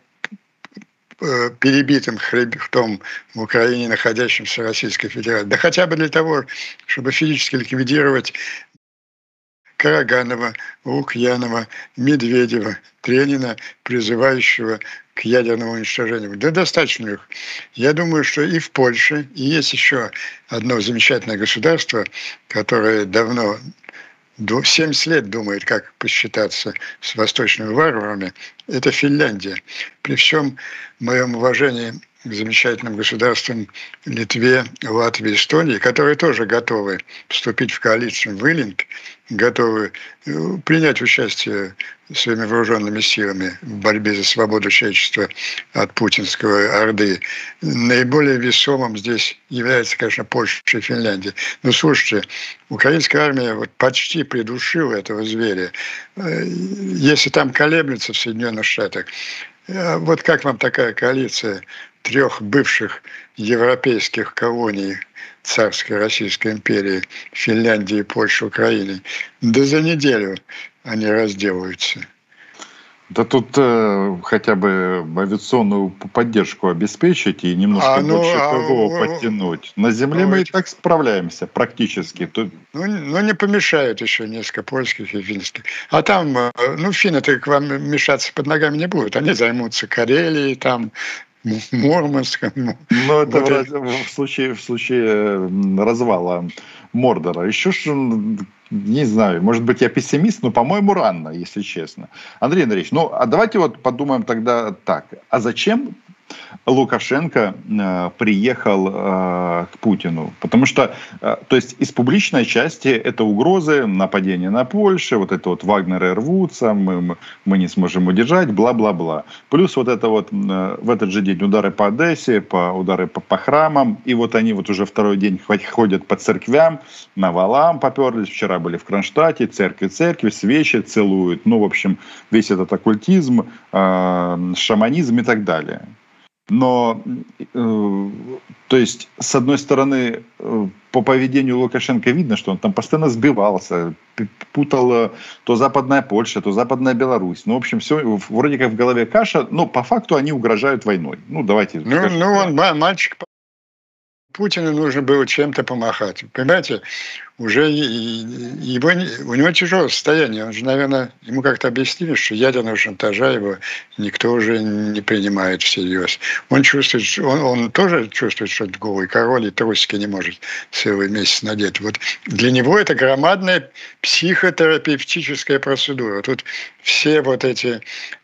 Speaker 3: э, перебитым хребтом в Украине, находящимся в Российской Федерации. Да хотя бы для того, чтобы физически ликвидировать Караганова, Лукьянова, Медведева, Тренина, призывающего к ядерному уничтожению. Да достаточно их. Я думаю, что и в Польше, и есть еще одно замечательное государство, которое давно 70 лет думает, как посчитаться с восточными варварами, это Финляндия. При всем моем уважении к замечательным государствам Литве, Латвии, Эстонии, которые тоже готовы вступить в коалицию в готовы э, принять участие своими вооруженными силами в борьбе за свободу человечества от путинского Орды. Наиболее весомым здесь является, конечно, Польша и Финляндия. Но слушайте, украинская армия вот почти придушила этого зверя. Э, если там колеблется в Соединенных Штатах, э, вот как вам такая коалиция трех бывших европейских колоний царской Российской империи, Финляндии, Польши, Украины. Да за неделю они разделаются.
Speaker 2: Да тут э, хотя бы авиационную поддержку обеспечить и немножко а, ну, больше а, ПВО а, подтянуть. На земле ну, мы и так справляемся практически. Тут...
Speaker 3: Ну, ну, не помешают еще несколько польских и финских. А там, э, ну, финны-то к вам мешаться под ногами не будут. Они займутся Карелией, там, Мурманском.
Speaker 2: Ну, это вот в, в, случае, в случае развала Мордора. Еще ж, не знаю, может быть, я пессимист, но, по-моему, рано, если честно. Андрей Андреевич, ну, а давайте вот подумаем тогда так. А зачем Лукашенко э, приехал э, к Путину. Потому что, э, то есть из публичной части это угрозы, нападения на Польшу, вот это вот Вагнеры рвутся, мы, мы не сможем удержать, бла-бла-бла. Плюс вот это вот в этот же день удары по Одессе, по удары по, по храмам, и вот они вот уже второй день ходят по церквям, на валам поперлись, вчера были в Кронштадте, церкви, церкви, свечи целуют, ну, в общем, весь этот оккультизм, шаманизм и так далее. Но, э, то есть, с одной стороны, э, по поведению Лукашенко видно, что он там постоянно сбивался, путал э, то западная Польша, то западная Беларусь. Ну, в общем, все вроде как в голове каша, но по факту они угрожают войной. Ну, давайте.
Speaker 3: Ну, скажем, ну он мальчик Путину нужно было чем-то помахать. Понимаете, уже его, у него тяжелое состояние. Он же, наверное, ему как-то объяснили, что ядерного шантажа его никто уже не принимает всерьез. Он чувствует, он, он тоже чувствует, что это голый король и трусики не может целый месяц надеть. Вот для него это громадная психотерапевтическая процедура. Тут все вот эти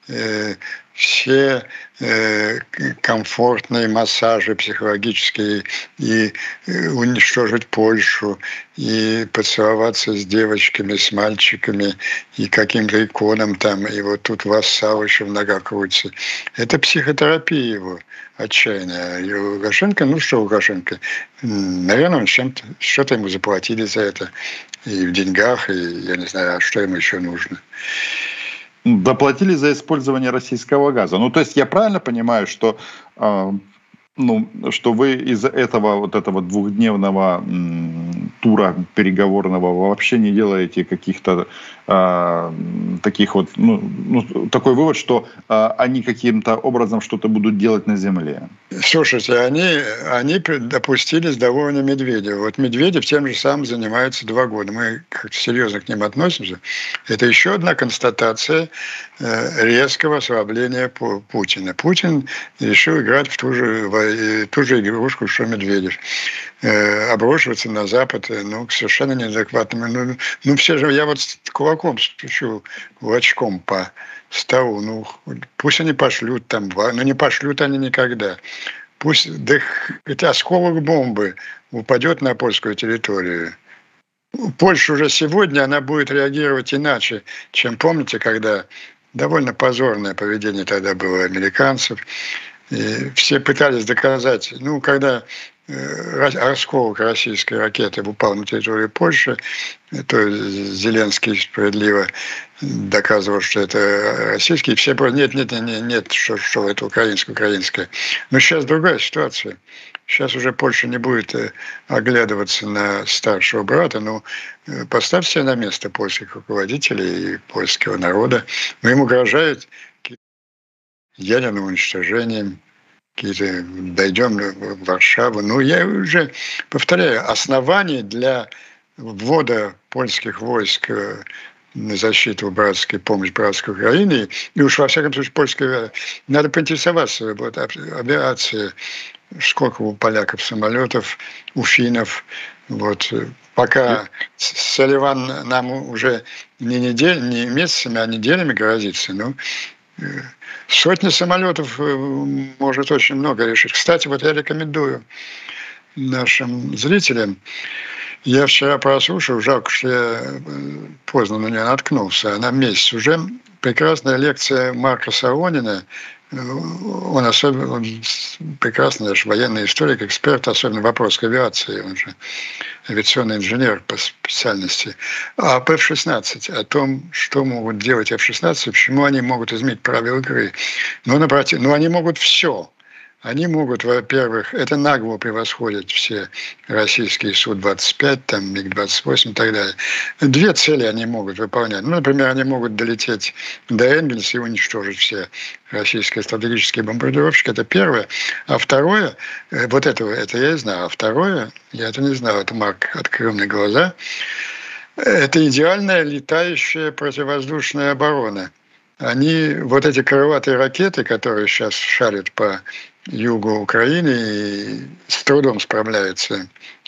Speaker 3: э, все э, комфортные массажи психологические и э, уничтожить Польшу, и поцеловаться с девочками, с мальчиками, и каким-то иконам там, и вот тут вассал еще в ногах крутится. Это психотерапия его отчаянная. И Лукашенко, ну что Лукашенко, наверное, он чем-то, что-то ему заплатили за это, и в деньгах, и я не знаю, а что ему еще нужно.
Speaker 2: Доплатили за использование российского газа. Ну, то есть я правильно понимаю, что, э, ну, что вы из этого вот этого двухдневного тура переговорного, вообще не делаете каких-то э, таких вот, ну, ну, такой вывод, что э, они каким-то образом что-то будут делать на земле.
Speaker 3: Слушайте, они, они допустились до войны Медведева. Вот Медведев тем же самым занимается два года. Мы как-то серьезно к ним относимся. Это еще одна констатация резкого ослабления Путина. Путин решил играть в ту же, ту же игрушку, что Медведев. Э, обрушиваться на Запад, э, ну, совершенно неадекватными. Ну, ну, все же, я вот кулаком стучу очком по столу. Ну, пусть они пошлют там, но не пошлют они никогда. Пусть, да хоть осколок бомбы упадет на польскую территорию. Польша уже сегодня, она будет реагировать иначе, чем помните, когда довольно позорное поведение тогда было американцев. И все пытались доказать, ну, когда осколок российской ракеты упал на территорию Польши, то Зеленский справедливо доказывал, что это российский. Все просто нет, нет, нет, нет, что, что это украинское, украинское. Но сейчас другая ситуация. Сейчас уже Польша не будет э, оглядываться на старшего брата, но ну, поставьте на место польских руководителей и польского народа. Но им угрожает ядерным уничтожением, какие-то дойдем в Варшаву. Ну, я уже повторяю, оснований для ввода польских войск э, на защиту братской, помощь братской Украины, и уж во всяком случае польская, надо поинтересоваться, вот авиация, сколько у поляков самолетов, у финнов, вот, пока Соливан нам уже не недель, не месяцами, а неделями грозится, ну, Сотни самолетов э, может очень много решить. Кстати, вот я рекомендую нашим зрителям. Я вчера прослушал, жалко, что я э, поздно на нее наткнулся, она месяц уже. Прекрасная лекция Марка Саронина он особенно он прекрасный наш военный историк, эксперт, особенно вопрос авиации, он же авиационный инженер по специальности. А F-16, о том, что могут делать F-16, почему они могут изменить правила игры. Ну, напротив, ну, они могут все они могут, во-первых, это нагло превосходят все российские Су-25, там, МиГ-28 и так далее. Две цели они могут выполнять. Ну, например, они могут долететь до Энгельса и уничтожить все российские стратегические бомбардировщики. Это первое. А второе, э, вот этого, это я и знаю. А второе, я это не знал, это Марк открыл мне глаза, это идеальная летающая противовоздушная оборона. Они, вот эти крылатые ракеты, которые сейчас шарят по югу Украины и с трудом справляются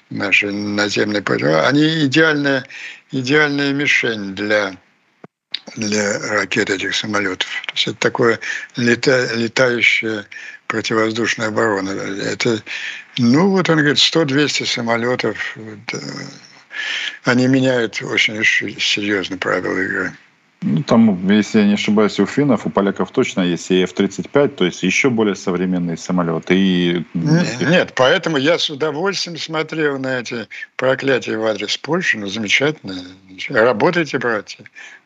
Speaker 3: наши наземные патрули. Они идеальная, идеальная мишень для, для ракет этих самолетов. То есть это такое лета, летающая противовоздушная оборона. Это, ну вот он говорит, 100-200 самолетов, вот, они меняют очень серьезно правила игры.
Speaker 2: Ну, там, если я не ошибаюсь, у финнов, у поляков точно есть и F-35, то есть еще более современные самолеты. И...
Speaker 3: Нет, поэтому я с удовольствием смотрел на эти проклятия в адрес Польши. Ну, замечательно. Работайте, братья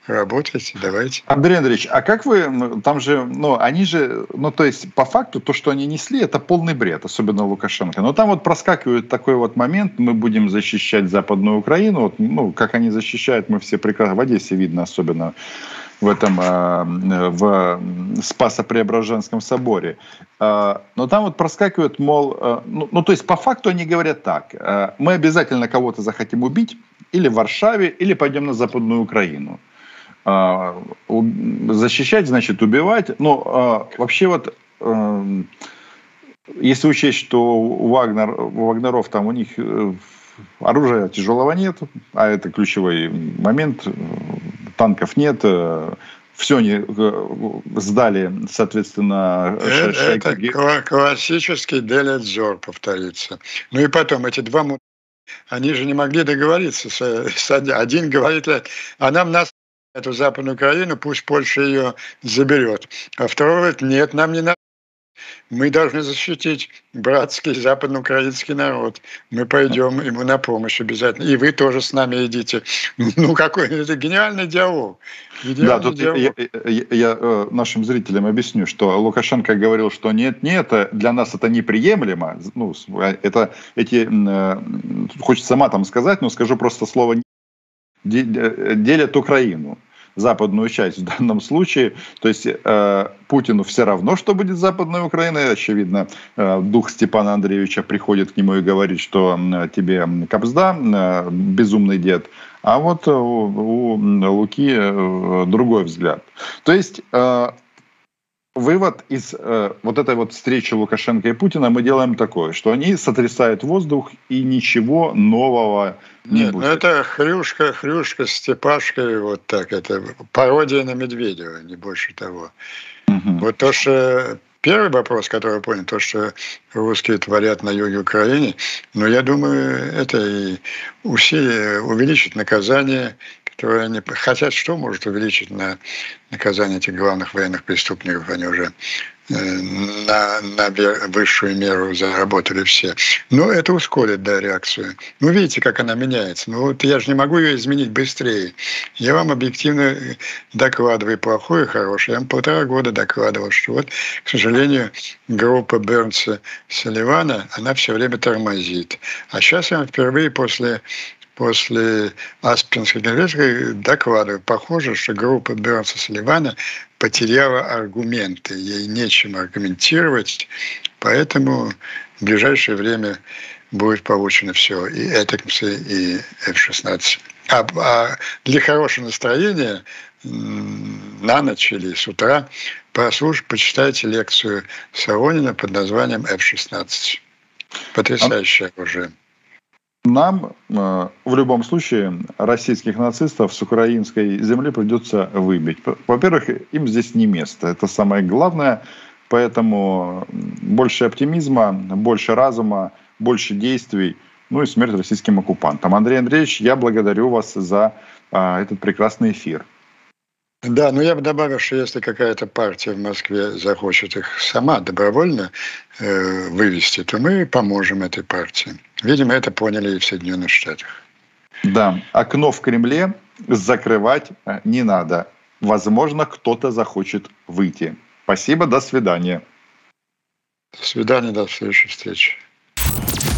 Speaker 3: работайте, давайте.
Speaker 2: Андрей Андреевич, а как вы, там же, ну, они же, ну, то есть, по факту, то, что они несли, это полный бред, особенно Лукашенко. Но там вот проскакивает такой вот момент, мы будем защищать Западную Украину, вот, ну, как они защищают, мы все прекрасно, в Одессе видно особенно, в этом а, в Спасо-Преображенском соборе. А, но там вот проскакивает, мол, а, ну, ну то есть по факту они говорят так: мы обязательно кого-то захотим убить или в Варшаве, или пойдем на Западную Украину. А, защищать, значит, убивать. Но а, вообще вот, эм, если учесть, что у, Вагнер, у Вагнеров там у них э, оружия тяжелого нет, а это ключевой момент, танков нет, э, все они э, сдали, соответственно,
Speaker 3: Это, это классический Делядзор повторится. Ну и потом, эти два они же не могли договориться. Один говорит, а нам нас эту Западную Украину, пусть Польша ее заберет. А второй говорит, нет, нам не надо. мы должны защитить братский западноукраинский народ. Мы пойдем ему на помощь обязательно. И вы тоже с нами идите. Ну, какой это гениальный диалог.
Speaker 2: Гениальный да, тут диалог. Я, я, я э, нашим зрителям объясню, что Лукашенко говорил, что нет, нет, для нас это неприемлемо. Ну, это эти, э, хочется матом сказать, но скажу просто слово делят Украину западную часть в данном случае. То есть э, Путину все равно, что будет западной Украиной. Очевидно, э, дух Степана Андреевича приходит к нему и говорит, что тебе капсда, э, безумный дед. А вот у, у Луки э, другой взгляд. То есть э, вывод из э, вот этой вот встречи Лукашенко и Путина мы делаем такой, что они сотрясают воздух и ничего нового не
Speaker 3: Нет, ну
Speaker 2: будет.
Speaker 3: ну это хрюшка, хрюшка с Степашкой, вот так, это пародия на Медведева, не больше того. Угу. Вот то, что первый вопрос, который я понял, то, что русские творят на юге Украины, но я думаю, это и усилие увеличить наказание которые они хотят, что может увеличить на наказание этих главных военных преступников, они уже э, на, на высшую меру заработали все. Но это ускорит, да, реакцию. Ну, видите, как она меняется. Ну, вот я же не могу ее изменить быстрее. Я вам объективно докладываю плохое хорошее. Я вам полтора года докладывал, что вот, к сожалению, группа Бернса Салливана, она все время тормозит. А сейчас я вам впервые после после Аспинской конвенции докладываю. Похоже, что группа Бернса Салливана потеряла аргументы. Ей нечем аргументировать, поэтому в ближайшее время будет получено все. И Этекмсы, и F-16. А, а для хорошего настроения на ночь или с утра послушайте, почитайте лекцию Саронина под названием F-16. Потрясающее оружие
Speaker 2: нам э, в любом случае российских нацистов с украинской земли придется выбить. Во-первых, им здесь не место. Это самое главное. Поэтому больше оптимизма, больше разума, больше действий, ну и смерть российским оккупантам. Андрей Андреевич, я благодарю вас за а, этот прекрасный эфир.
Speaker 3: Да, но я бы добавил, что если какая-то партия в Москве захочет их сама добровольно э, вывести, то мы поможем этой партии. Видимо, это поняли и в Соединенных Штатах.
Speaker 2: Да, окно в Кремле закрывать э, не надо. Возможно, кто-то захочет выйти. Спасибо, до свидания.
Speaker 3: До свидания, до следующей встречи.